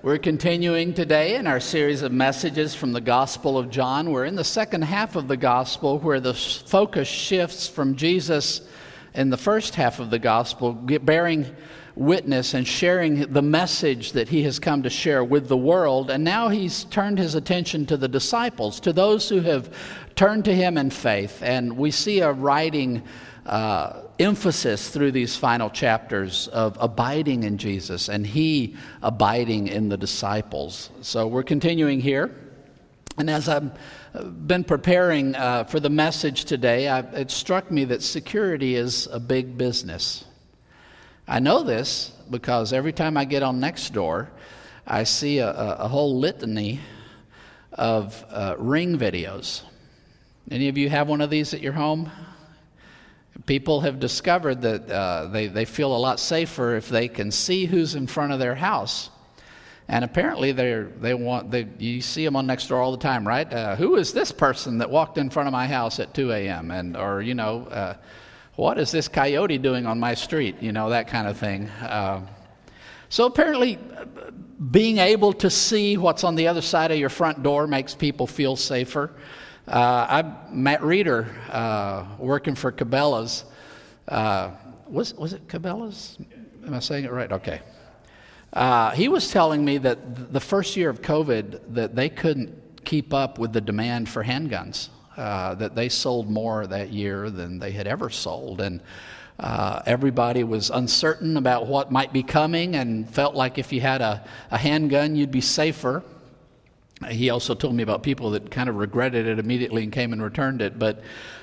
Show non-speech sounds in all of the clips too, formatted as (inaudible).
We're continuing today in our series of messages from the Gospel of John. We're in the second half of the Gospel where the focus shifts from Jesus in the first half of the Gospel, bearing witness and sharing the message that he has come to share with the world. And now he's turned his attention to the disciples, to those who have turned to him in faith. And we see a writing. Uh, emphasis through these final chapters of abiding in Jesus and He abiding in the disciples. So we're continuing here. And as I've been preparing uh, for the message today, I, it struck me that security is a big business. I know this because every time I get on Nextdoor, I see a, a, a whole litany of uh, ring videos. Any of you have one of these at your home? People have discovered that uh, they, they feel a lot safer if they can see who's in front of their house. And apparently, they they want they, you see them on Nextdoor all the time, right? Uh, who is this person that walked in front of my house at 2 a.m. and or you know, uh, what is this coyote doing on my street? You know that kind of thing. Uh, so apparently, being able to see what's on the other side of your front door makes people feel safer. Uh, I'm Matt Reeder, uh, working for Cabela's. Uh, was, was it Cabela's? Am I saying it right? Okay. Uh, he was telling me that the first year of COVID, that they couldn't keep up with the demand for handguns. Uh, that they sold more that year than they had ever sold, and uh, everybody was uncertain about what might be coming, and felt like if you had a, a handgun, you'd be safer. He also told me about people that kind of regretted it immediately and came and returned it. But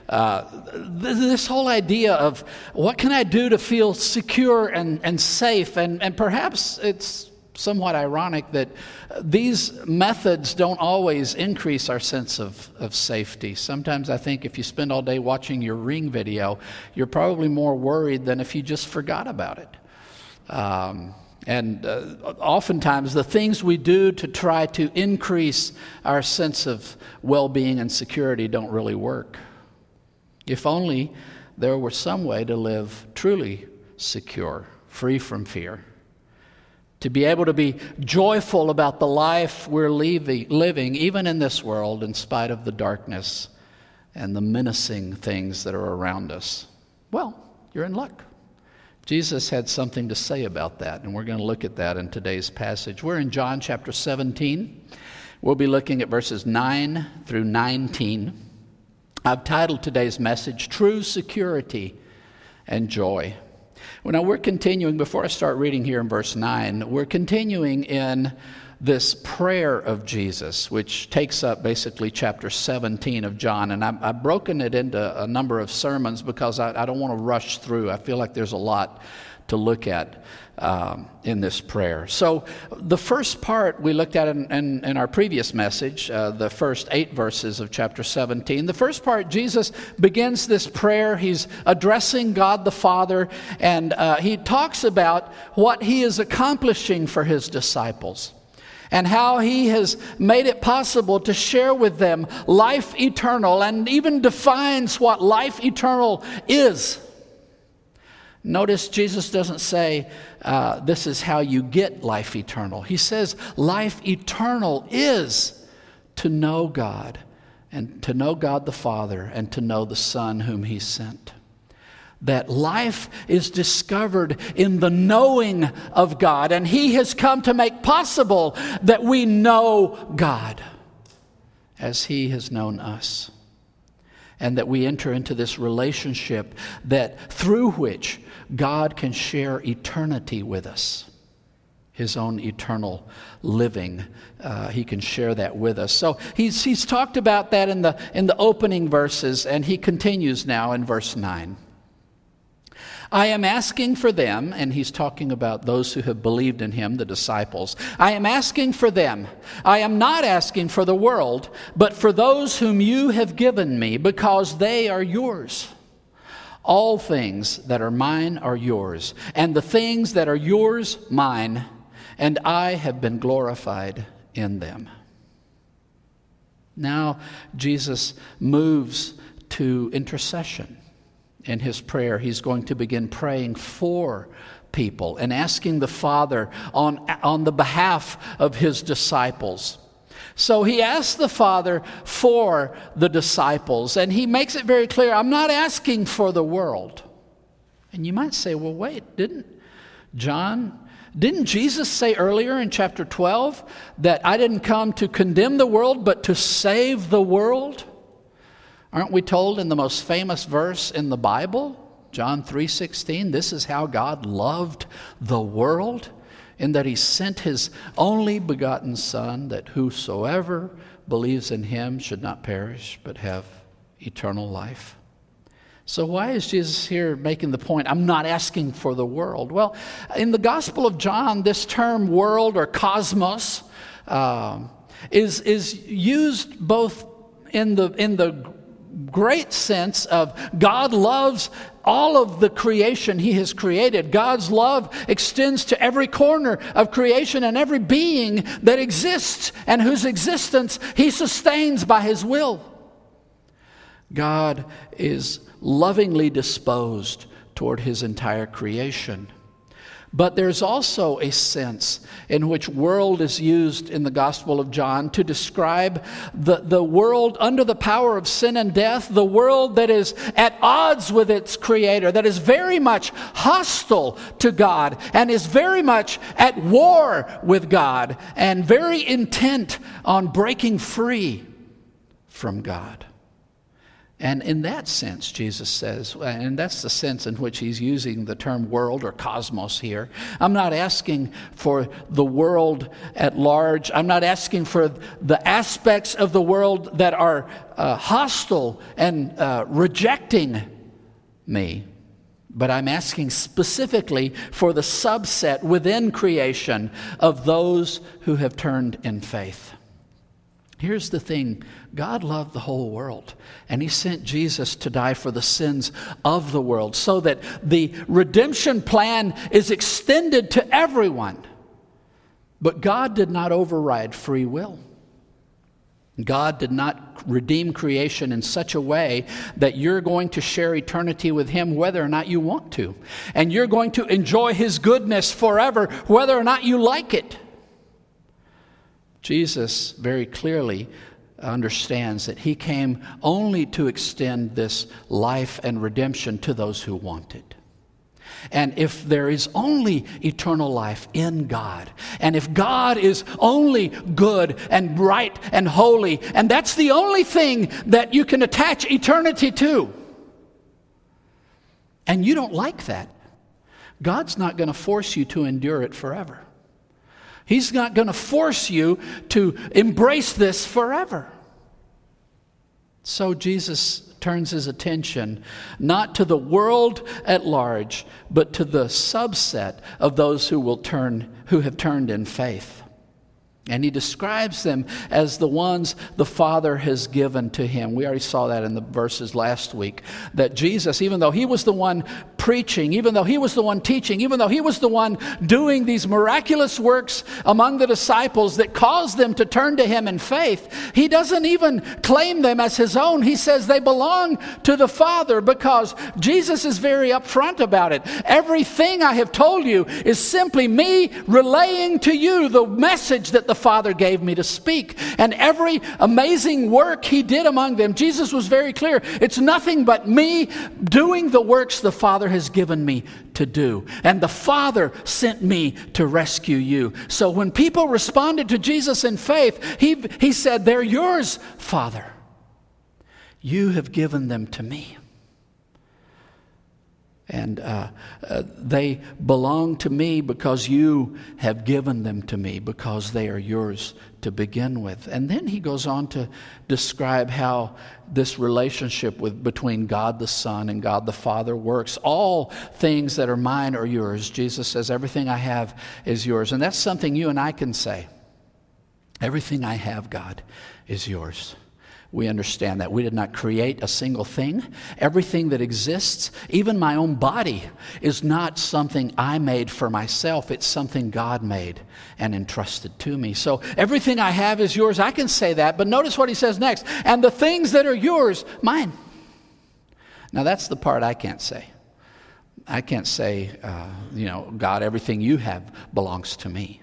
uh, th- this whole idea of what can I do to feel secure and, and safe, and, and perhaps it's somewhat ironic that these methods don't always increase our sense of, of safety. Sometimes I think if you spend all day watching your ring video, you're probably more worried than if you just forgot about it. Um, and uh, oftentimes, the things we do to try to increase our sense of well being and security don't really work. If only there were some way to live truly secure, free from fear. To be able to be joyful about the life we're living, even in this world, in spite of the darkness and the menacing things that are around us. Well, you're in luck. Jesus had something to say about that, and we're going to look at that in today's passage. We're in John chapter 17. We'll be looking at verses 9 through 19. I've titled today's message, True Security and Joy. Well, now we're continuing, before I start reading here in verse 9, we're continuing in this prayer of Jesus, which takes up basically chapter 17 of John. And I've, I've broken it into a number of sermons because I, I, don't want to rush through. I feel like there's a lot to look at um, in this prayer. So, the first part we looked at in, in, in our previous message, uh, the first eight verses of chapter 17. The first part, Jesus begins this prayer. He's addressing God the Father, and uh, he talks about what he is accomplishing for his disciples and how he has made it possible to share with them life eternal and even defines what life eternal is. Notice Jesus doesn't say, uh, This is how you get life eternal. He says, Life eternal is to know God and to know God the Father and to know the Son whom He sent that life is discovered in the knowing of God, and He has come to make possible that we know God as He has known us. And that we enter into this relationship that through which God can share eternity with us. His own eternal living. Uh, he can share that with us. So he's, he's talked about that in the, in the opening verses, and he continues now in verse 9. I am asking for them, and he's talking about those who have believed in him, the disciples. I am asking for them. I am not asking for the world, but for those whom you have given me, because they are yours. All things that are mine are yours, and the things that are yours, mine, and I have been glorified in them. Now, Jesus moves to intercession in his prayer, he's going to begin praying for people and asking the Father on, on the behalf of his disciples. So he asks the Father for the disciples, and he makes it very clear I'm not asking for the world. And you might say, well, wait, didn't John, didn't Jesus say earlier in chapter 12 that I didn't come to condemn the world, but to save the world? Aren't we told in the most famous verse in the Bible, John 3:16, this is how God loved the world? in that he sent his only begotten Son, that whosoever believes in him should not perish, but have eternal life. So, why is Jesus here making the point, I'm not asking for the world? Well, in the Gospel of John, this term world or cosmos uh, is, is used both in the, in the great sense of God loves all of the creation He has created. God's love extends to every corner of creation and every being that exists and whose existence He sustains by His will. God is lovingly disposed toward His entire creation. But there's also a sense in which world is used in the Gospel of John to describe the, the world under the power of sin and death, the world that is at odds with its creator, that is very much hostile to God and is very much at war with God and very intent on breaking free from God. And in that sense, Jesus says, and that's the sense in which he's using the term world or cosmos here. I'm not asking for the world at large. I'm not asking for the aspects of the world that are uh, hostile and uh, rejecting me. But I'm asking specifically for the subset within creation of those who have turned in faith. Here's the thing God loved the whole world, and He sent Jesus to die for the sins of the world so that the redemption plan is extended to everyone. But God did not override free will. God did not redeem creation in such a way that you're going to share eternity with Him whether or not you want to. And you're going to enjoy His goodness forever whether or not you like it. Jesus very clearly understands that he came only to extend this life and redemption to those who want it. And if there is only eternal life in God, and if God is only good and right and holy, and that's the only thing that you can attach eternity to, and you don't like that, God's not going to force you to endure it forever. He's not going to force you to embrace this forever. So Jesus turns his attention not to the world at large, but to the subset of those who will turn who have turned in faith. And he describes them as the ones the Father has given to him. We already saw that in the verses last week. That Jesus, even though he was the one preaching, even though he was the one teaching, even though he was the one doing these miraculous works among the disciples that caused them to turn to him in faith, he doesn't even claim them as his own. He says they belong to the Father because Jesus is very upfront about it. Everything I have told you is simply me relaying to you the message that the the Father gave me to speak. And every amazing work he did among them, Jesus was very clear it's nothing but me doing the works the Father has given me to do. And the Father sent me to rescue you. So when people responded to Jesus in faith, he, he said, They're yours, Father. You have given them to me. And uh, uh, they belong to me because you have given them to me, because they are yours to begin with. And then he goes on to describe how this relationship with, between God the Son and God the Father works. All things that are mine are yours. Jesus says, Everything I have is yours. And that's something you and I can say. Everything I have, God, is yours we understand that. We did not create a single thing. Everything that exists, even my own body, is not something I made for myself. It's something God made and entrusted to me. So everything I have is yours. I can say that, but notice what he says next. And the things that are yours, mine. Now that's the part I can't say. I can't say, uh, you know, God, everything you have belongs to me.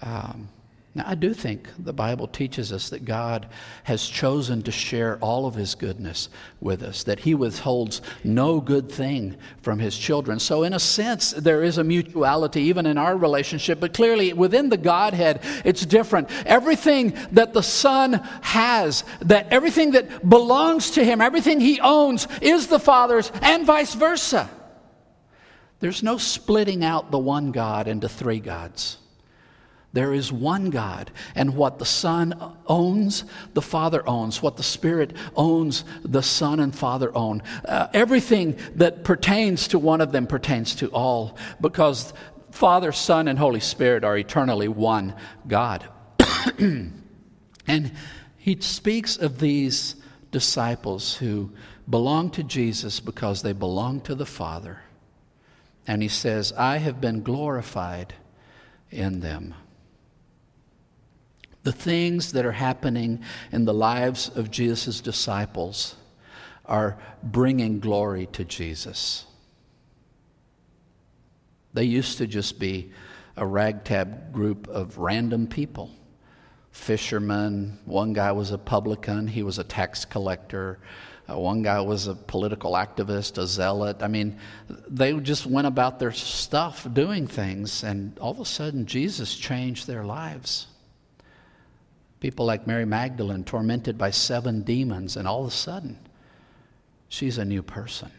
Um, now, I do think the Bible teaches us that God has chosen to share all of His goodness with us, that He withholds no good thing from His children. So, in a sense, there is a mutuality even in our relationship, but clearly within the Godhead, it's different. Everything that the Son has, that everything that belongs to Him, everything He owns, is the Father's, and vice versa. There's no splitting out the one God into three gods. There is one God, and what the Son owns, the Father owns. What the Spirit owns, the Son and Father own. Uh, everything that pertains to one of them pertains to all, because Father, Son, and Holy Spirit are eternally one God. (clears throat) and he speaks of these disciples who belong to Jesus because they belong to the Father. And he says, I have been glorified in them the things that are happening in the lives of Jesus' disciples are bringing glory to Jesus. They used to just be a ragtag group of random people fishermen. One guy was a publican, he was a tax collector. Uh, one guy was a political activist, a zealot. I mean, they just went about their stuff doing things, and all of a sudden, Jesus changed their lives. People like Mary Magdalene, tormented by seven demons, and all of a sudden, she's a new person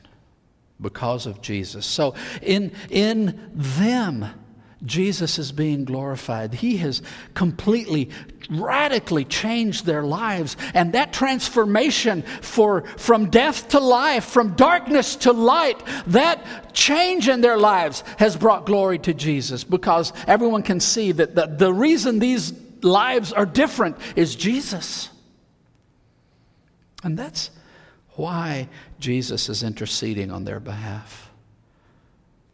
because of Jesus. So, in, in them, Jesus is being glorified. He has completely, radically changed their lives. And that transformation for, from death to life, from darkness to light, that change in their lives has brought glory to Jesus because everyone can see that the, the reason these lives are different is Jesus. And that's why Jesus is interceding on their behalf.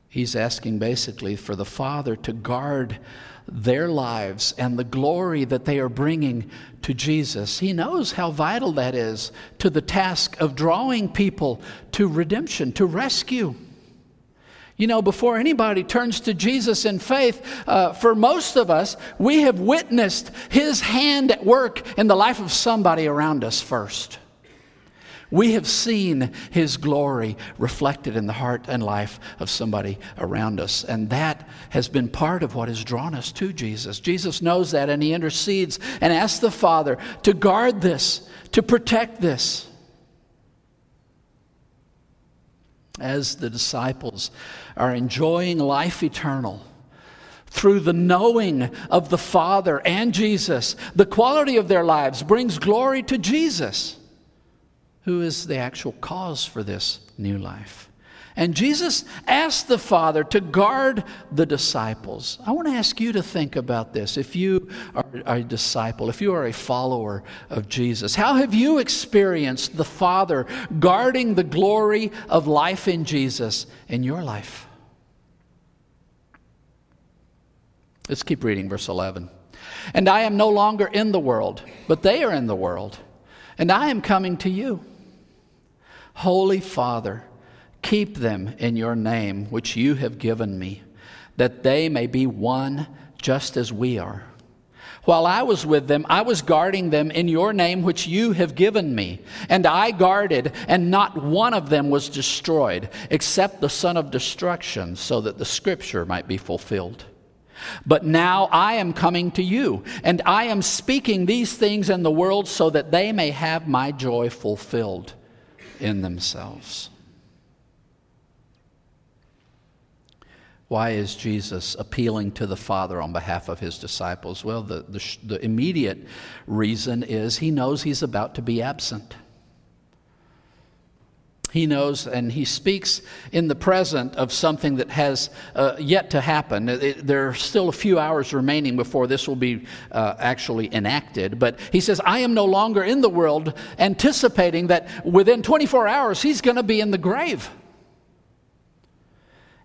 He's asking basically for the Father to guard their lives and the glory that they are bringing to Jesus. He knows how vital that is to the task of drawing people to redemption, to rescue. You know, before anybody turns to Jesus in faith, uh, for most of us, we have witnessed His hand at work in the life of somebody around us first. We have seen His glory reflected in the heart and life of somebody around us. And that has been part of what has drawn us to Jesus. Jesus knows that and He intercedes and asks the Father to guard this, to protect this. As the disciples are enjoying life eternal through the knowing of the Father and Jesus, the quality of their lives brings glory to Jesus, who is the actual cause for this new life. And Jesus asked the Father to guard the disciples. I want to ask you to think about this. If you are a disciple, if you are a follower of Jesus, how have you experienced the Father guarding the glory of life in Jesus in your life? Let's keep reading verse 11. And I am no longer in the world, but they are in the world, and I am coming to you. Holy Father, Keep them in your name, which you have given me, that they may be one just as we are. While I was with them, I was guarding them in your name, which you have given me. And I guarded, and not one of them was destroyed, except the son of destruction, so that the scripture might be fulfilled. But now I am coming to you, and I am speaking these things in the world so that they may have my joy fulfilled in themselves. Why is Jesus appealing to the Father on behalf of his disciples? Well, the, the, the, immediate reason is he knows he's about to be absent. He knows and he speaks in the present of something that has uh, yet to happen. It, there are still a few hours remaining before this will be uh, actually enacted. But he says, I am no longer in the world, anticipating that within 24 hours he's going to be in the grave.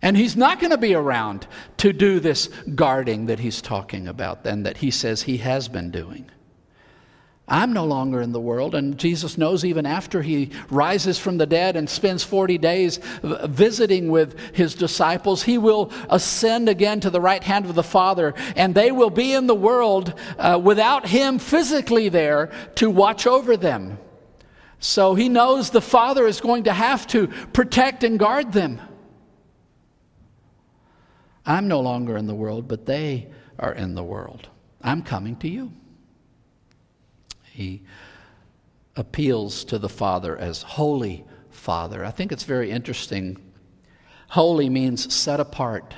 And he's not going to be around to do this guarding that he's talking about and that he says he has been doing. I'm no longer in the world. And Jesus knows even after he rises from the dead and spends 40 days visiting with his disciples, he will ascend again to the right hand of the Father, and they will be in the world uh, without him physically there to watch over them. So he knows the Father is going to have to protect and guard them. I'm no longer in the world, but they are in the world. I'm coming to you. He appeals to the Father as Holy Father. I think it's very interesting. Holy means set apart.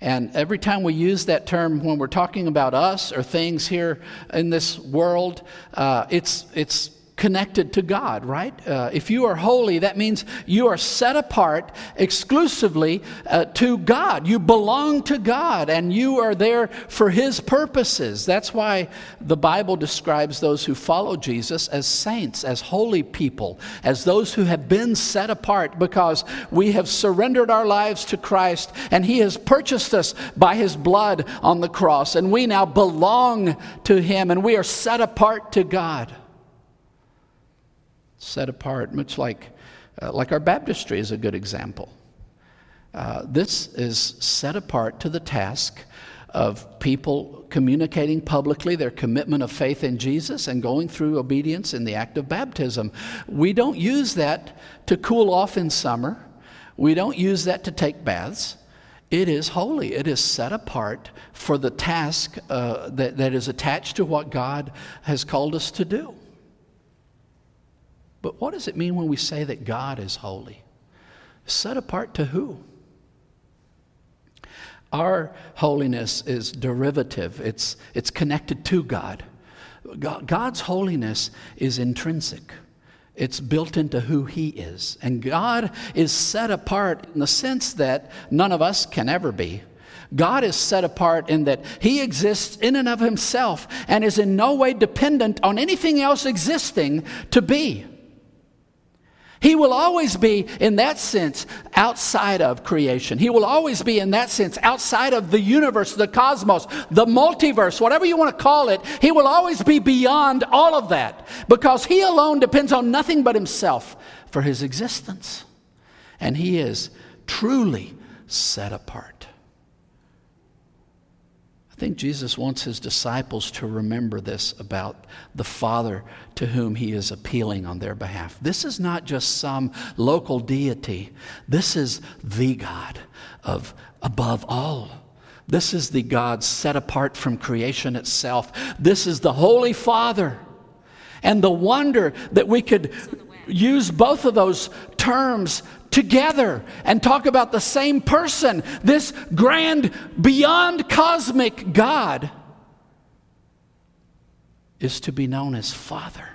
And every time we use that term when we're talking about us or things here in this world, uh, it's, it's connected to God, right? Uh, if you are holy, that means you are set apart exclusively uh, to God. You belong to God and you are there for His purposes. That's why the Bible describes those who follow Jesus as saints, as holy people, as those who have been set apart because we have surrendered our lives to Christ and He has purchased us by His blood on the cross. And we now belong to Him and we are set apart to God set apart, much like, uh, like our baptistry is a good example. Uh, this is set apart to the task of people communicating publicly their commitment of faith in Jesus and going through obedience in the act of baptism. We don't use that to cool off in summer. We don't use that to take baths. It is holy. It is set apart for the task uh, that, that is attached to what God has called us to do. But what does it mean when we say that God is holy? Set apart to who? Our holiness is derivative, it's, it's connected to God. God's holiness is intrinsic. It's built into who He is. And God is set apart in the sense that none of us can ever be. God is set apart in that He exists in and of Himself and is in no way dependent on anything else existing to be. He will always be, in that sense, outside of creation. He will always be, in that sense, outside of the universe, the cosmos, the multiverse, whatever you want to call it. He will always be beyond all of that because He alone depends on nothing but Himself for His existence. And He is truly set apart think Jesus wants his disciples to remember this about the Father to whom he is appealing on their behalf. This is not just some local deity, this is the God of above all. This is the God set apart from creation itself. This is the Holy Father. And the wonder that we could use both of those terms together and talk about the same person, this grand, beyond cosmic God, is to be known as Father.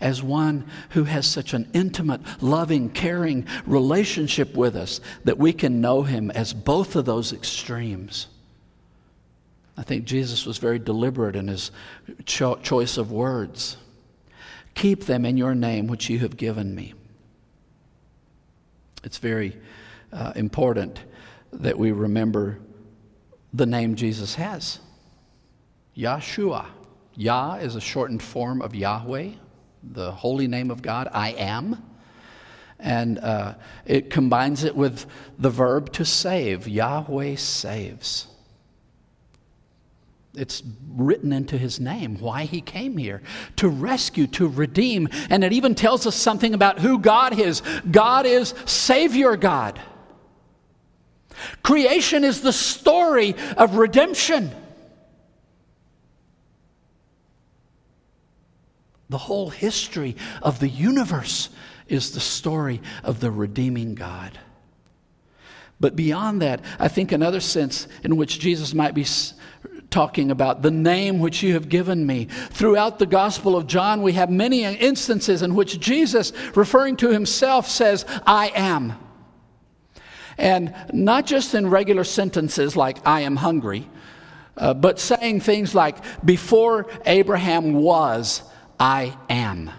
As one who has such an intimate, loving, caring relationship with us that we can know him as both of those extremes. I think Jesus was very deliberate in his cho- choice of words. Keep them in your name, which you have given me. It's very uh, important that we remember the name Jesus has Yahshua. Yah is a shortened form of Yahweh, the holy name of God, I am. And uh, it combines it with the verb to save. Yahweh saves. It's written into his name why he came here to rescue, to redeem. And it even tells us something about who God is God is Savior God. Creation is the story of redemption. The whole history of the universe is the story of the redeeming God. But beyond that, I think another sense in which Jesus might be talking about, the name which you have given me. Throughout the Gospel of John, we have many instances in which Jesus, referring to himself, says, I am. And not just in regular sentences like, I am hungry, uh, but saying things like, Before Abraham was, I am.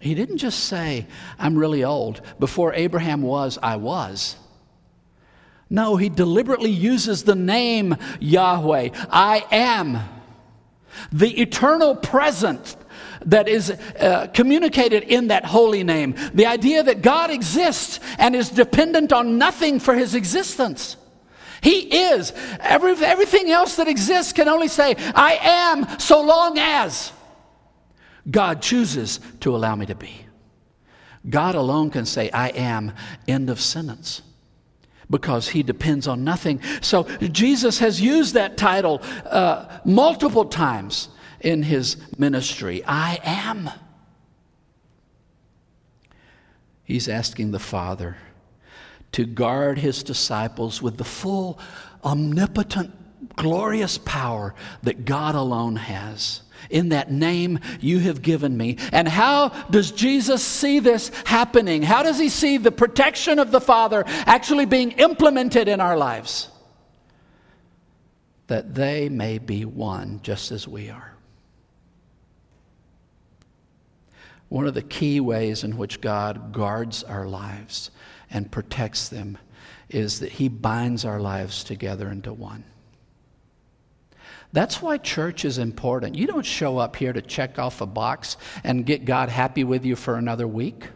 He didn't just say, I'm really old. Before Abraham was, I was. No, he deliberately uses the name Yahweh. I am. the eternal presence that is uh, communicated in that holy name. The idea that God exists and is dependent on nothing for his existence. He is. Every, everything else that exists can only say, I am, so long as God chooses to allow me to be. God alone can say, I am, end of sentence because he depends on nothing. So Jesus has used that title uh, multiple times in his ministry I am. He's asking the Father to guard his disciples with the full, omnipotent, glorious power that God alone has in that name you have given me. And how does Jesus see this happening? How does he see the protection of the Father actually being implemented in our lives? That they may be one just as we are. One of the key ways in which God guards our lives and protects them is that He binds our lives together into one. That's why church is important. You don't show up here to check off a box and get God happy with you for another week.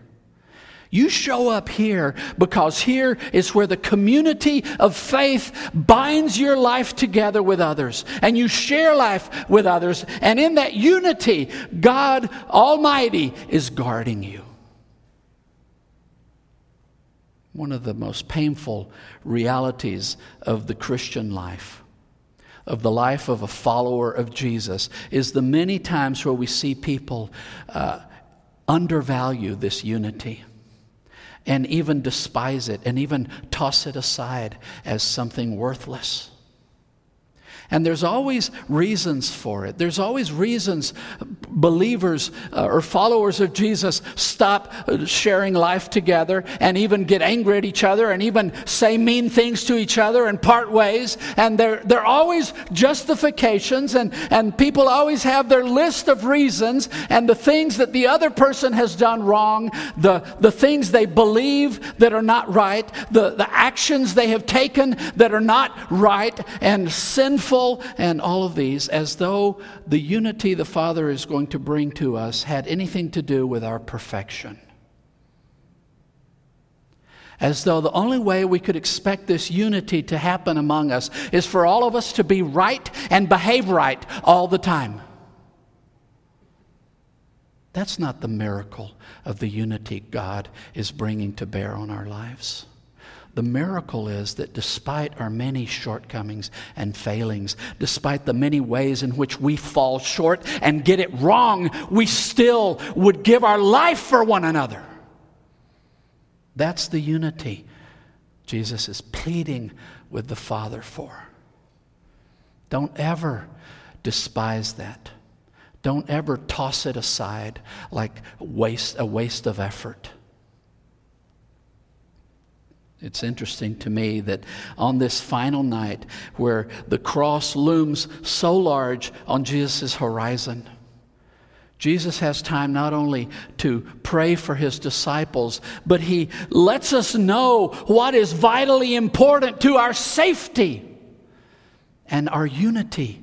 You show up here because here is where the community of faith binds your life together with others, and you share life with others. And in that unity, God Almighty is guarding you. One of the most painful realities of the Christian life of the life of a follower of Jesus is the many times where we see people uh, undervalue this unity and even despise it and even toss it aside as something worthless. And there's always reasons for it. There's always reasons believers uh, or followers of Jesus stop uh, sharing life together and even get angry at each other and even say mean things to each other and part ways. And there, there are always justifications, and, and people always have their list of reasons and the things that the other person has done wrong, the, the things they believe that are not right, the, the actions they have taken that are not right and sinful and all of these, as though the unity the Father is going to bring to us had anything to do with our perfection. As though the only way we could expect this unity to happen among us is for all of us to be right and behave right all the time. That's not the miracle of the unity God is bringing to bear on our lives. The miracle is that despite our many shortcomings and failings, despite the many ways in which we fall short and get it wrong, we still would give our life for one another. That's the unity Jesus is pleading with the Father for. Don't ever despise that. Don't ever toss it aside like waste, a waste of effort. It's interesting to me that on this final night, where the cross looms so large on Jesus' horizon, Jesus has time not only to pray for his disciples, but he lets us know what is vitally important to our safety. And our unity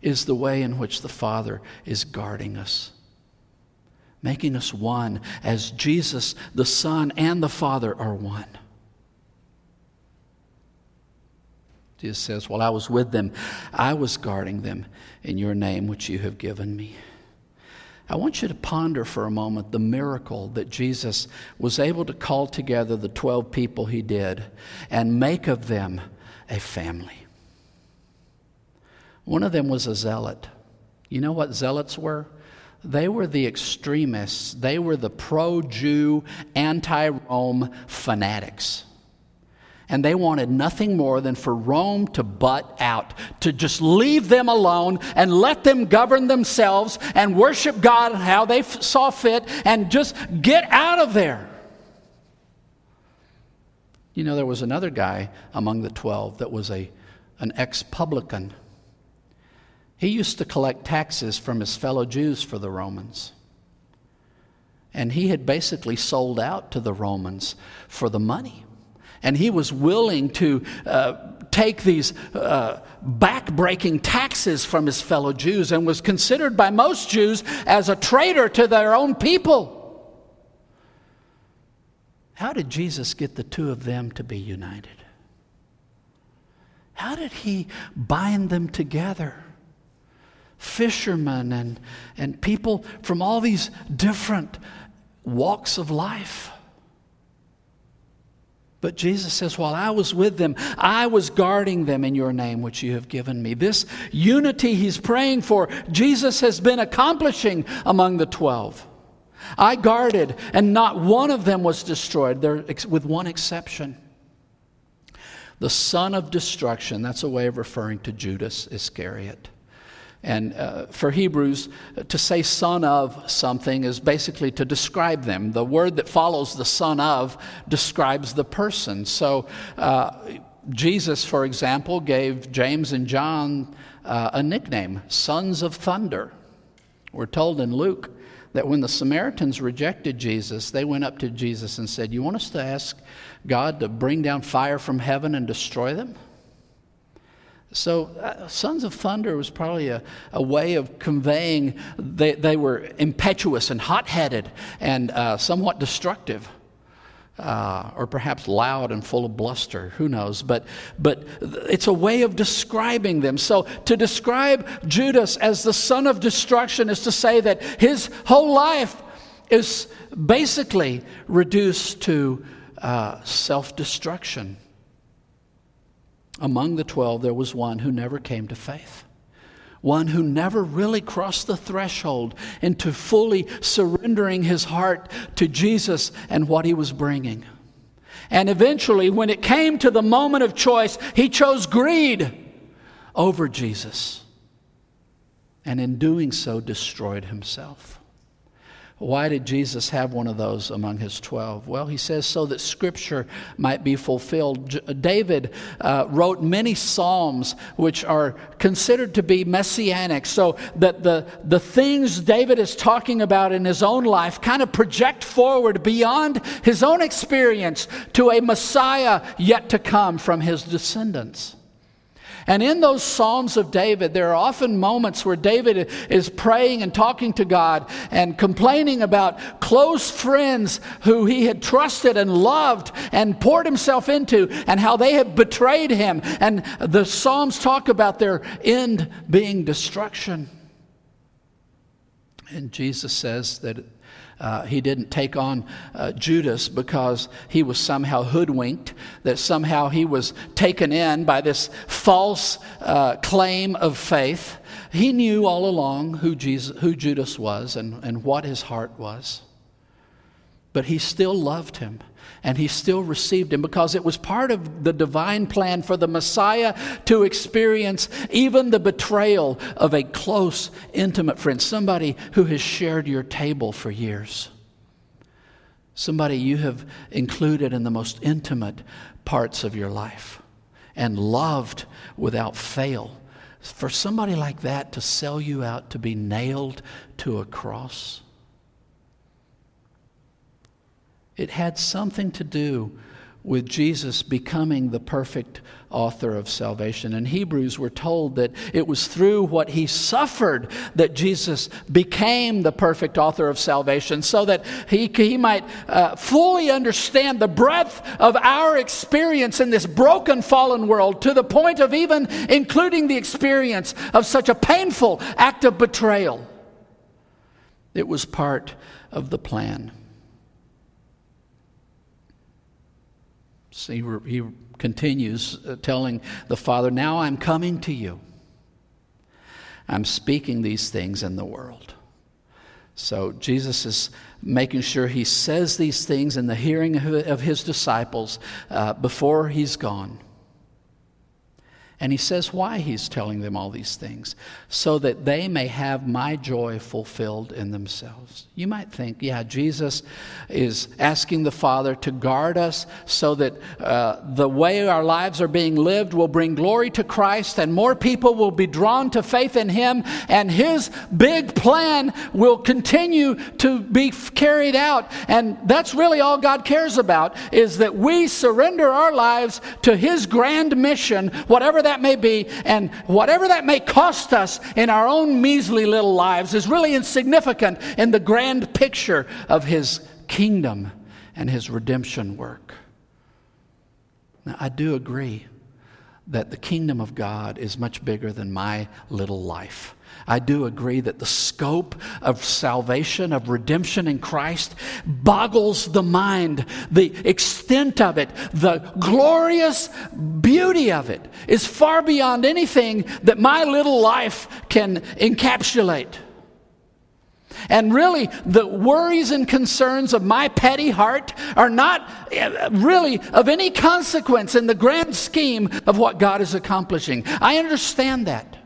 is the way in which the Father is guarding us, making us one as Jesus, the Son, and the Father are one. Jesus says, While I was with them, I was guarding them in your name, which you have given me. I want you to ponder for a moment the miracle that Jesus was able to call together the 12 people he did and make of them a family. One of them was a zealot. You know what zealots were? They were the extremists, they were the pro Jew, anti Rome fanatics. And they wanted nothing more than for Rome to butt out, to just leave them alone and let them govern themselves and worship God how they f- saw fit and just get out of there. You know, there was another guy among the 12 that was a, an ex publican. He used to collect taxes from his fellow Jews for the Romans. And he had basically sold out to the Romans for the money. And he was willing to uh, take these uh, back-breaking taxes from his fellow Jews and was considered by most Jews as a traitor to their own people. How did Jesus get the two of them to be united? How did he bind them together? Fishermen and, and people from all these different walks of life. But Jesus says, While I was with them, I was guarding them in your name, which you have given me. This unity he's praying for, Jesus has been accomplishing among the 12. I guarded, and not one of them was destroyed, there, with one exception. The son of destruction, that's a way of referring to Judas Iscariot. And uh, for Hebrews, to say son of something is basically to describe them. The word that follows the son of describes the person. So, uh, Jesus, for example, gave James and John uh, a nickname, sons of thunder. We're told in Luke that when the Samaritans rejected Jesus, they went up to Jesus and said, You want us to ask God to bring down fire from heaven and destroy them? So, uh, Sons of Thunder was probably a, a way of conveying they, they were impetuous and hot headed and uh, somewhat destructive. Uh, or perhaps loud and full of bluster, who knows? But, but it's a way of describing them. So to describe Judas as the son of destruction is to say that his whole life is basically reduced to uh, self destruction. Among the 12, there was one who never came to faith. One who never really crossed the threshold into fully surrendering his heart to Jesus and what he was bringing. And eventually, when it came to the moment of choice, he chose greed over Jesus. And in doing so, destroyed himself. Why did Jesus have one of those among his 12? Well, he says so that scripture might be fulfilled. David uh, wrote many psalms which are considered to be messianic, so that the, the things David is talking about in his own life kind of project forward beyond his own experience to a Messiah yet to come from his descendants. And in those Psalms of David, there are often moments where David is praying and talking to God and complaining about close friends who he had trusted and loved and poured himself into and how they had betrayed him. And the Psalms talk about their end being destruction. And Jesus says that uh, he didn't take on uh, Judas because he was somehow hoodwinked, that somehow he was taken in by this false uh, claim of faith. He knew all along who, Jesus, who Judas was and, and what his heart was. But he still loved him and he still received him because it was part of the divine plan for the Messiah to experience even the betrayal of a close, intimate friend, somebody who has shared your table for years, somebody you have included in the most intimate parts of your life and loved without fail. For somebody like that to sell you out to be nailed to a cross it had something to do with Jesus becoming the perfect author of salvation. In Hebrews, we're told that it was through what he suffered that Jesus became the perfect author of salvation, so that he, he might uh, fully understand the breadth of our experience in this broken, fallen world, to the point of even including the experience of such a painful act of betrayal. It was part of the plan. So he, he continues uh, telling the Father, Now I'm coming to you. I'm speaking these things in the world. So Jesus is making sure he says these things in the hearing of his disciples uh, before he's gone. And he says why he's telling them all these things so that they may have my joy fulfilled in themselves. You might think, yeah, Jesus is asking the Father to guard us so that uh, the way our lives are being lived will bring glory to Christ and more people will be drawn to faith in him and his big plan will continue to be carried out. And that's really all God cares about is that we surrender our lives to his grand mission, whatever that that may be, and whatever that may cost us in our own measly little lives, is really insignificant in the grand picture of His kingdom and His redemption work. Now, I do agree that the kingdom of God is much bigger than my little life. I do agree that the scope of salvation, of redemption in Christ, boggles the mind. The extent of it, the glorious beauty of it, is far beyond anything that my little life can encapsulate. And really, the worries and concerns of my petty heart are not eh, really of any consequence in the grand scheme of what God is accomplishing. I understand that.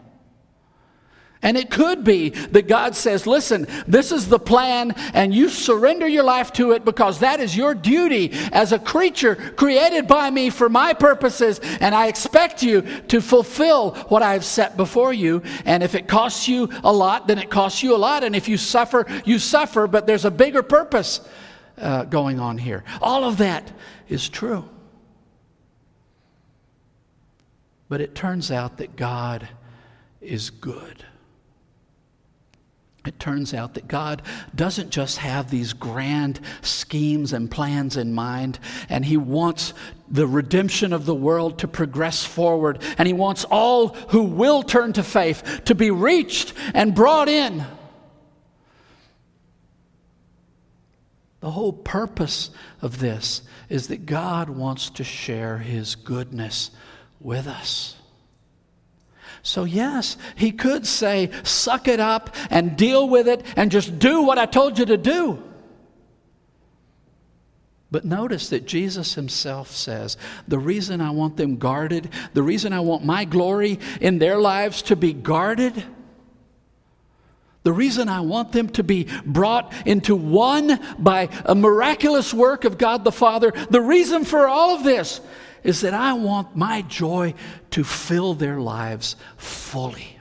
And it could be that God says, listen, this is the plan, and you surrender your life to it because that is your duty as a creature created by me for my purposes, and I expect you to fulfill what I have set before you. And if it costs you a lot, then it costs you a lot. And if you suffer, you suffer, but there's a bigger purpose uh, going on here. All of that is true. But it turns out that God is good it turns out that God doesn't just have these grand schemes and plans in mind, and He wants the redemption of the world to progress forward, and He wants all who will turn to faith to be reached and brought in. The whole purpose of this is that God wants to share His goodness with us. So, yes, he could say, suck it up and deal with it and just do what I told you to do. But notice that Jesus himself says, the reason I want them guarded, the reason I want my glory in their lives to be guarded, the reason I want them to be brought into one by a miraculous work of God the Father, the reason for all of this is that I want my joy to fill their lives fully.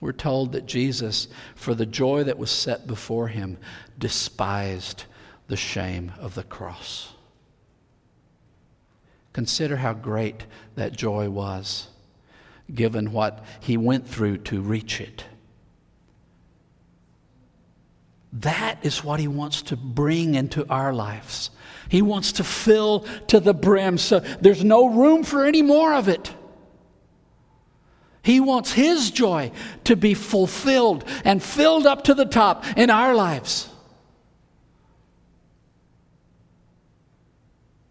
We're told that Jesus, for the joy that was set before him, despised the shame of the cross. Consider how great that joy was, given what he went through to reach it. That is what he wants to bring into our lives. He wants to fill to the brim so there's no room for any more of it. He wants his joy to be fulfilled and filled up to the top in our lives.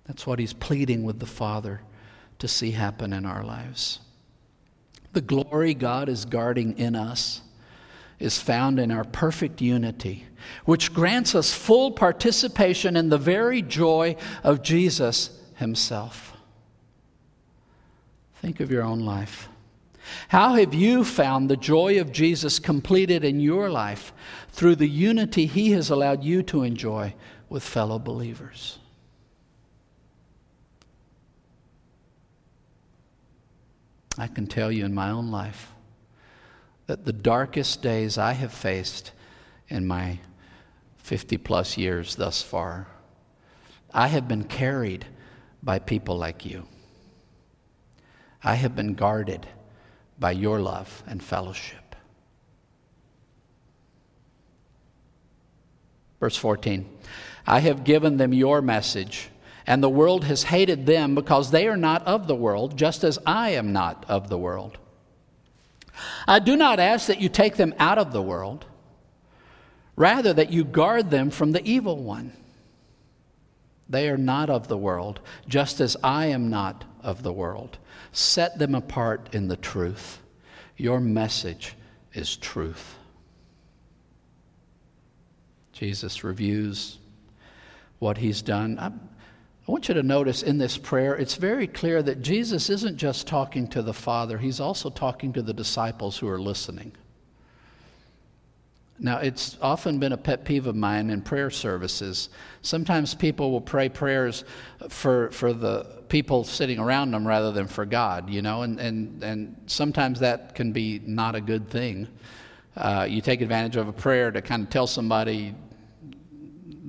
That's what he's pleading with the Father to see happen in our lives. The glory God is guarding in us is found in our perfect unity, which grants us full participation in the very joy of Jesus Himself. Think of your own life. How have you found the joy of Jesus completed in your life through the unity He has allowed you to enjoy with fellow believers? I can tell you in my own life that the darkest days I have faced in my 50 plus years thus far, I have been carried by people like you. I have been guarded by your love and fellowship. Verse 14 I have given them your message, and the world has hated them because they are not of the world, just as I am not of the world. I do not ask that you take them out of the world, rather, that you guard them from the evil one. They are not of the world, just as I am not of the world. Set them apart in the truth. Your message is truth. Jesus reviews what he's done. I, I want you to notice in this prayer, it's very clear that Jesus isn't just talking to the Father, he's also talking to the disciples who are listening. Now, it's often been a pet peeve of mine in prayer services. Sometimes people will pray prayers for, for the people sitting around them rather than for God, you know, and, and, and sometimes that can be not a good thing. Uh, you take advantage of a prayer to kind of tell somebody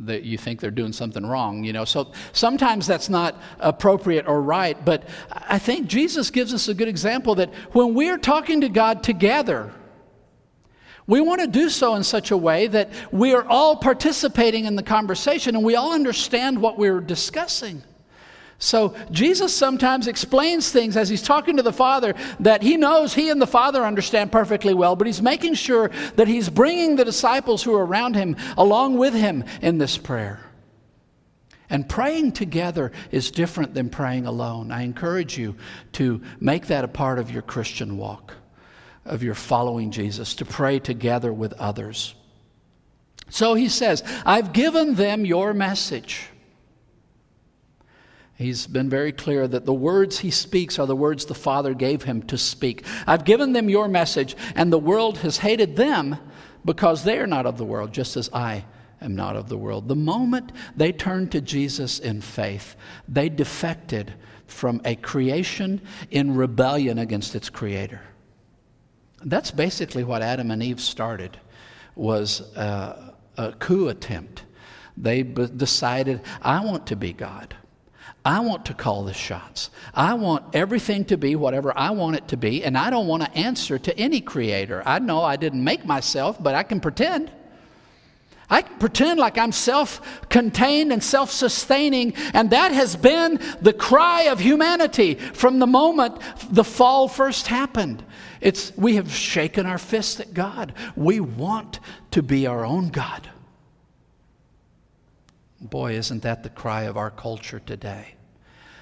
that you think they're doing something wrong, you know. So sometimes that's not appropriate or right, but I think Jesus gives us a good example that when we're talking to God together, we want to do so in such a way that we are all participating in the conversation and we all understand what we're discussing. So Jesus sometimes explains things as he's talking to the Father that he knows he and the Father understand perfectly well, but he's making sure that he's bringing the disciples who are around him along with him in this prayer. And praying together is different than praying alone. I encourage you to make that a part of your Christian walk of your following Jesus, to pray together with others. So he says, I've given them your message. He's been very clear that the words he speaks are the words the Father gave him to speak. I've given them your message, and the world has hated them because they are not of the world, just as I am not of the world. The moment they turned to Jesus in faith, they defected from a creation in rebellion against its creator. That's basically what Adam and Eve started was a, a coup attempt. They b- decided, I want to be God. I want to call the shots. I want everything to be whatever I want it to be, and I don't want to answer to any creator. I know I didn't make myself, but I can pretend. I can pretend like I'm self contained and self sustaining, and that has been the cry of humanity from the moment the fall first happened. It's, we have shaken our fists at God. We want to be our own God. Boy, isn't that the cry of our culture today?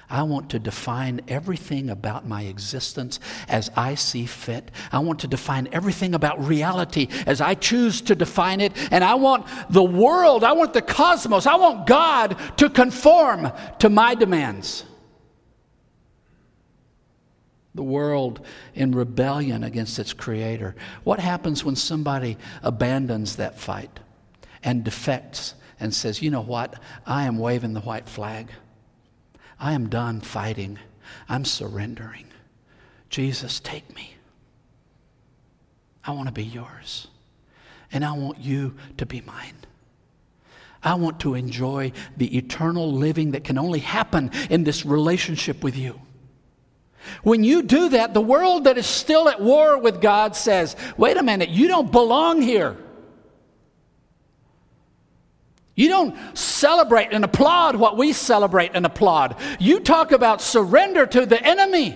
I want to define everything about my existence as I see fit. I want to define everything about reality as I choose to define it. And I want the world, I want the cosmos, I want God to conform to my demands the world in rebellion against its creator. What happens when somebody abandons that fight and defects and says, You know what? I am waving the white flag. I am done fighting. I'm surrendering. Jesus, take me. I want to be yours. And I want you to be mine. I want to enjoy the eternal living that can only happen in this relationship with you. When you do that, the world that is still at war with God says, wait a minute, you don't belong here. You don't celebrate and applaud what we celebrate and applaud. You talk about surrender to the enemy.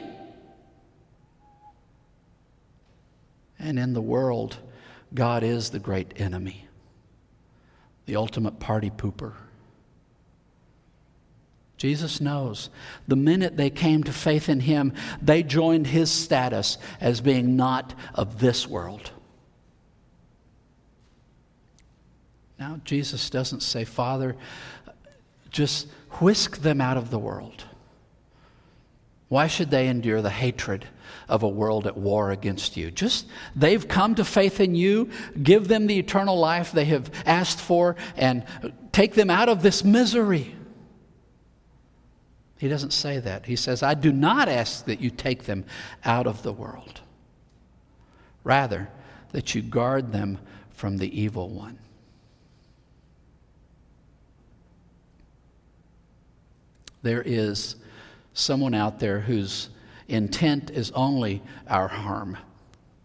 And in the world, God is the great enemy, the ultimate party pooper. Jesus knows. The minute they came to faith in him, they joined his status as being not of this world. Now, Jesus doesn't say, Father, just whisk them out of the world. Why should they endure the hatred of a world at war against you? Just, they've come to faith in you, give them the eternal life they have asked for, and take them out of this misery. He doesn't say that. He says, I do not ask that you take them out of the world. Rather, that you guard them from the evil one. There is someone out there whose intent is only our harm.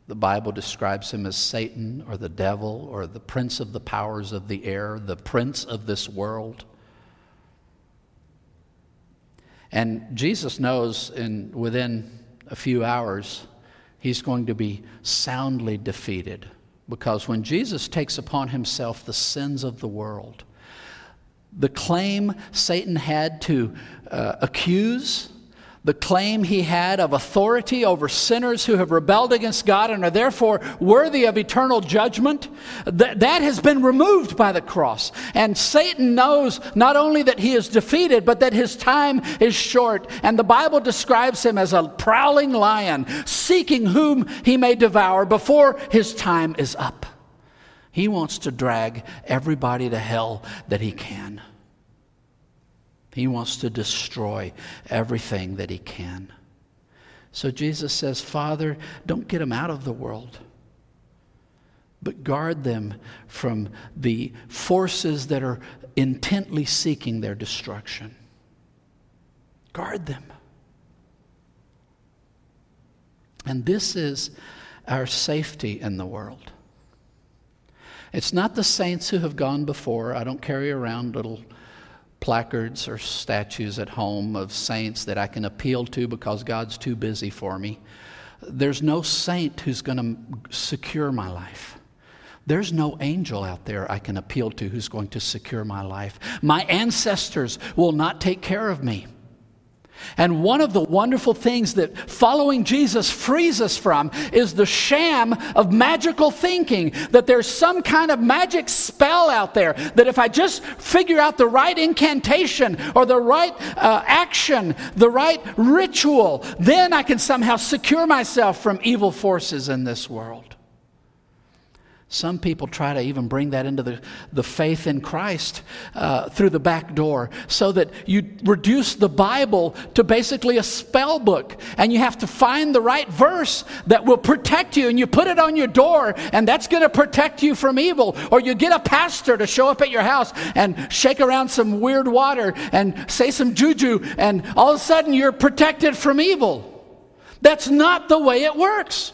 The Bible describes him as Satan or the devil or the prince of the powers of the air, the prince of this world. And Jesus knows in, within a few hours he's going to be soundly defeated. Because when Jesus takes upon himself the sins of the world, the claim Satan had to uh, accuse, the claim he had of authority over sinners who have rebelled against God and are therefore worthy of eternal judgment, that, that has been removed by the cross. And Satan knows not only that he is defeated, but that his time is short. And the Bible describes him as a prowling lion, seeking whom he may devour before his time is up. He wants to drag everybody to hell that he can. He wants to destroy everything that he can. So Jesus says, Father, don't get them out of the world, but guard them from the forces that are intently seeking their destruction. Guard them. And this is our safety in the world. It's not the saints who have gone before. I don't carry around little placards or statues at home of saints that I can appeal to because God's too busy for me. There's no saint who's going to secure my life. There's no angel out there I can appeal to who's going to secure my life. My ancestors will not take care of me. And one of the wonderful things that following Jesus frees us from is the sham of magical thinking that there's some kind of magic spell out there that if I just figure out the right incantation or the right uh, action, the right ritual, then I can somehow secure myself from evil forces in this world. Some people try to even bring that into the, the faith in Christ uh, through the back door so that you reduce the Bible to basically a spell book and you have to find the right verse that will protect you and you put it on your door and that's going to protect you from evil. Or you get a pastor to show up at your house and shake around some weird water and say some juju and all of a sudden you're protected from evil. That's not the way it works.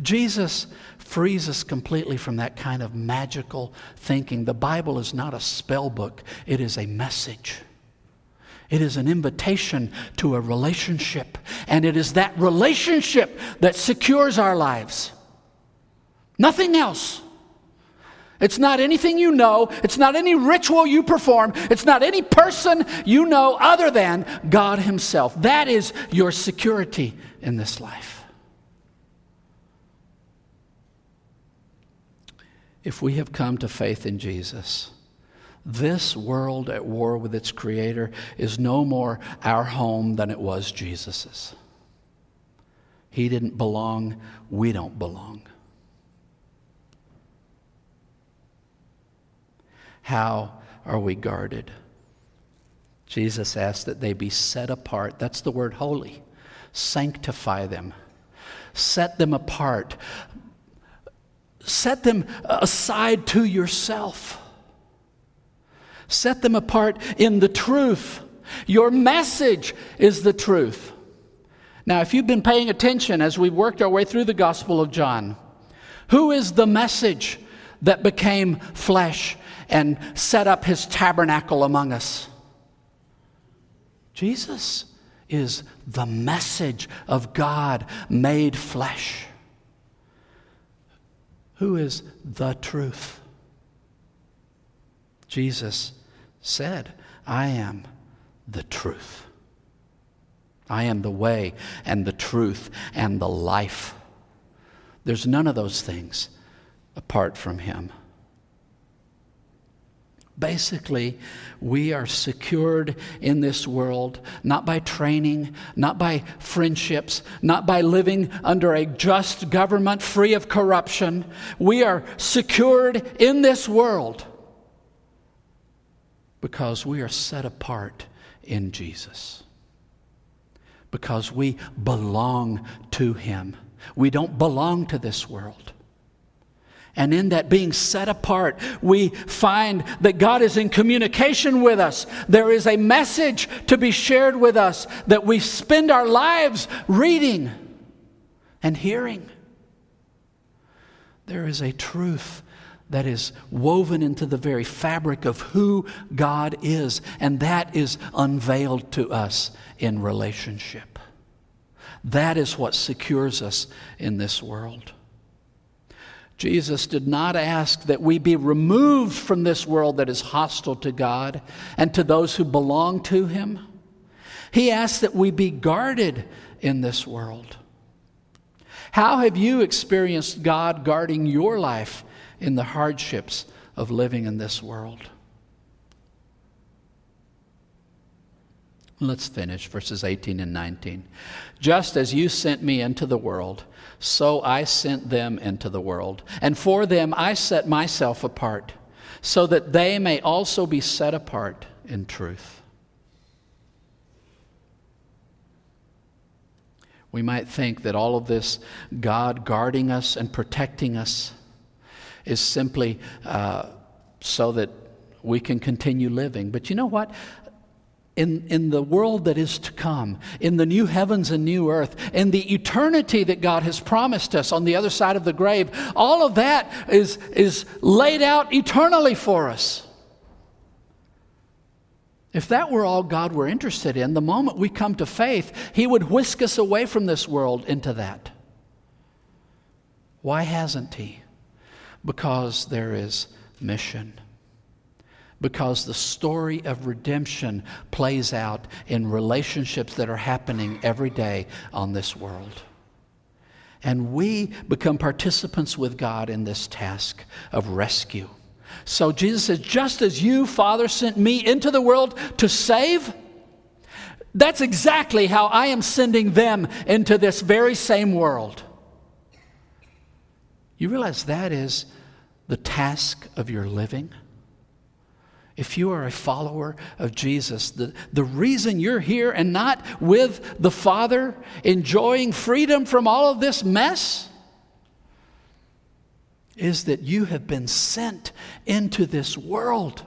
Jesus frees us completely from that kind of magical thinking. The Bible is not a spell book, it is a message. It is an invitation to a relationship, and it is that relationship that secures our lives. Nothing else. It's not anything you know. It's not any ritual you perform. It's not any person you know other than God Himself. That is your security in this life. If we have come to faith in Jesus, this world at war with its creator is no more our home than it was Jesus's. He didn't belong, we don't belong. How are we guarded? Jesus asked that they be set apart. That's the word holy. Sanctify them. Set them apart set them uh, aside to yourself. Set them apart in the truth. Your message is the truth. Now, if you've been paying attention as we've worked our way through the Gospel of John, who is the message that became flesh and set up his tabernacle among us? Jesus is the message of God made flesh. Who is the truth? Jesus said, I am the truth. I am the way and the truth and the life. There's none of those things apart from Him. Basically, we are secured in this world not by training, not by friendships, not by living under a just government free of corruption. We are secured in this world because we are set apart in Jesus. Because we belong to Him. We don't belong to this world. And in that being set apart, we find that God is in communication with us. There is a message to be shared with us that we spend our lives reading and hearing. There is a truth that is woven into the very fabric of who God is, and that is unveiled to us in relationship. That is what secures us in this world. Jesus did not ask that we be removed from this world that is hostile to God and to those who belong to Him. He asked that we be guarded in this world. How have you experienced God guarding your life in the hardships of living in this world? Let's finish verses 18 and 19. Just as you sent me into the world, so I sent them into the world. And for them I set myself apart, so that they may also be set apart in truth. We might think that all of this, God guarding us and protecting us, is simply uh, so that we can continue living. But you know what? In, in the world that is to come, in the new heavens and new earth, in the eternity that God has promised us on the other side of the grave, all of that is, is laid out eternally for us. If that were all God were interested in, the moment we come to faith, He would whisk us away from this world into that. Why hasn't He? Because there is mission because the story of redemption plays out in relationships that are happening every day on this world. And we become participants with God in this task of rescue. So Jesus says, just as you, Father, sent me into the world to save, that's exactly how I am sending them into this very same world. You realize that is the task of your living? If you are a follower of Jesus, the, the reason you're here and not with the Father, enjoying freedom from all of this mess, is that you have been sent into this world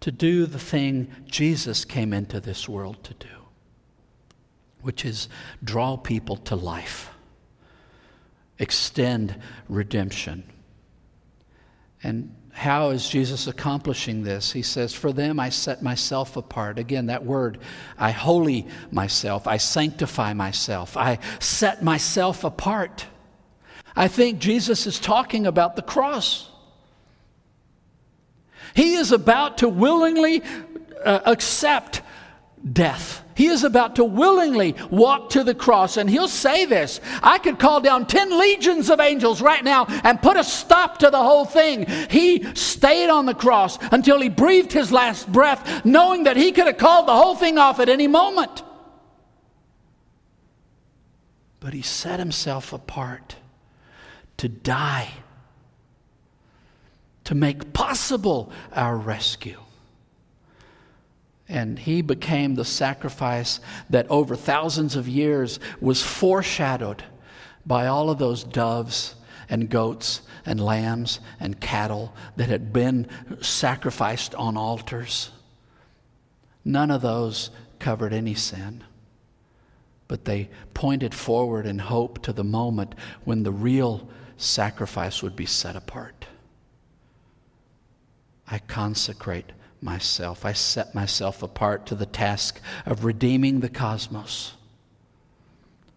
to do the thing Jesus came into this world to do, which is draw people to life, extend redemption and how is Jesus accomplishing this? He says, For them I set myself apart. Again, that word, I holy myself, I sanctify myself, I set myself apart. I think Jesus is talking about the cross. He is about to willingly uh, accept death. He is about to willingly walk to the cross, and he'll say this I could call down 10 legions of angels right now and put a stop to the whole thing. He stayed on the cross until he breathed his last breath, knowing that he could have called the whole thing off at any moment. But he set himself apart to die, to make possible our rescue. And he became the sacrifice that over thousands of years was foreshadowed by all of those doves and goats and lambs and cattle that had been sacrificed on altars. None of those covered any sin, but they pointed forward in hope to the moment when the real sacrifice would be set apart. I consecrate myself. I set myself apart to the task of redeeming the cosmos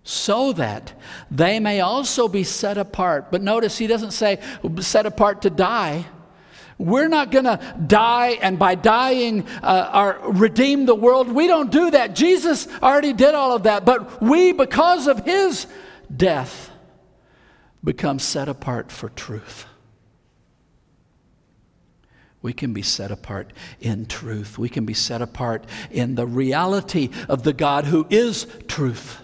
so that they may also be set apart. But notice he doesn't say set apart to die. We're not going to die and by dying uh, our, redeem the world. We don't do that. Jesus already did all of that. But we, because of his death, become set apart for truth we can be set apart in truth. We can be set apart in the reality of the God who is truth.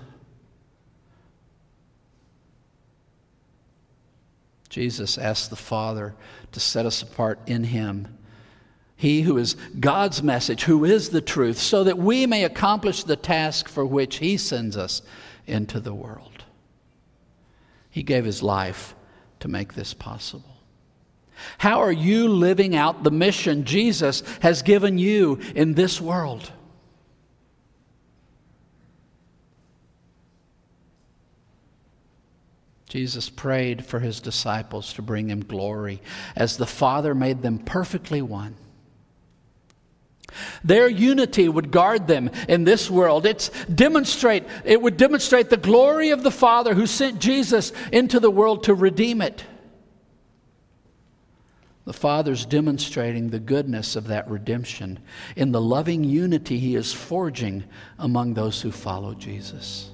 Jesus asked the Father to set us apart in Him. He who is God's message, who is the truth, so that we may accomplish the task for which He sends us into the world. He gave His life to make this possible. How are you living out the mission Jesus has given you in this world? Jesus prayed for his disciples to bring him glory as the Father made them perfectly one. Their unity would guard them in this world. It's demonstrate, it would demonstrate the glory of the Father who sent Jesus into the world to redeem it. The Father's demonstrating the goodness of that redemption in the loving unity He is forging among those who follow Jesus.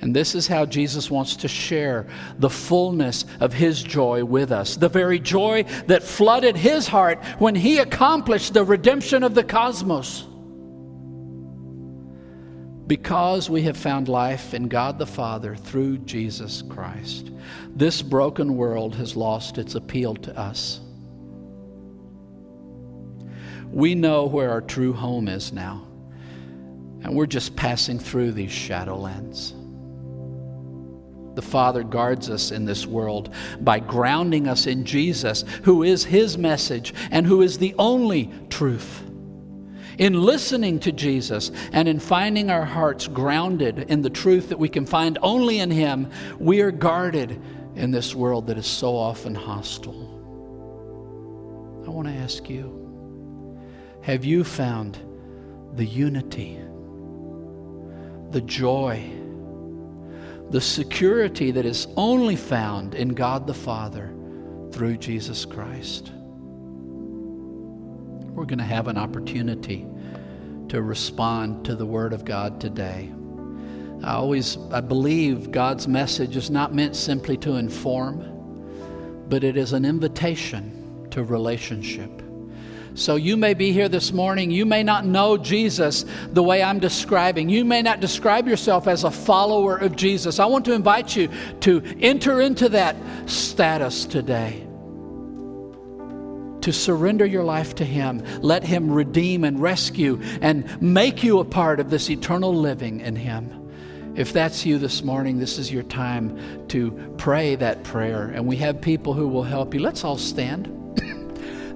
And this is how Jesus wants to share the fullness of his joy with us. The very joy that flooded his heart when he accomplished the redemption of the cosmos. Because we have found life in God the Father through Jesus Christ, this broken world has lost its appeal to us. We know where our true home is now, and we're just passing through these shadowlands. The Father guards us in this world by grounding us in Jesus, who is His message and who is the only truth. In listening to Jesus and in finding our hearts grounded in the truth that we can find only in Him, we are guarded in this world that is so often hostile. I want to ask you have you found the unity, the joy, the security that is only found in God the Father through Jesus Christ. We're going to have an opportunity to respond to the Word of God today. I always I believe God's message is not meant simply to inform, but it is an invitation to relationship. So you may be here this morning. You may not know Jesus the way I'm describing. You may not describe yourself as a follower of Jesus. I want to invite you to enter into that status today. To surrender your life to Him. Let Him redeem and rescue and make you a part of this eternal living in Him. If that's you this morning, this is your time to pray that prayer. And we have people who will help you. Let's all stand. (coughs)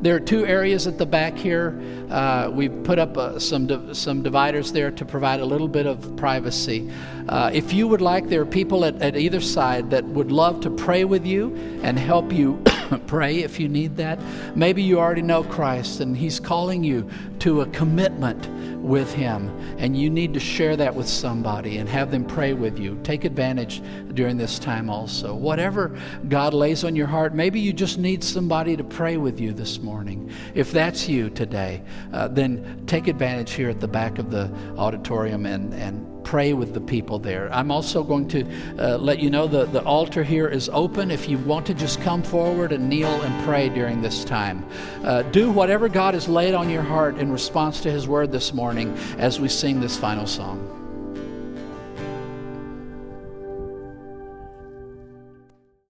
There are two areas at the back here. Uh, we put up uh, some, di- some dividers there to provide a little bit of privacy. Uh, if you would like, there are people at, at either side that would love to pray with you and help you (laughs) pray if you need that. Maybe you already know Christ and He's calling you to a commitment with Him, and you need to share that with somebody and have them pray with you. Take advantage during this time also. Whatever God lays on your heart, maybe you just need somebody to pray with you this morning. If that's you today, uh, then take advantage here at the back of the auditorium and, and pray with the people there. I'm also going to uh, let you know that the altar here is open if you want to just come forward and kneel and pray during this time. Uh, do whatever God has laid on your heart in response to His word this morning as we sing this final song.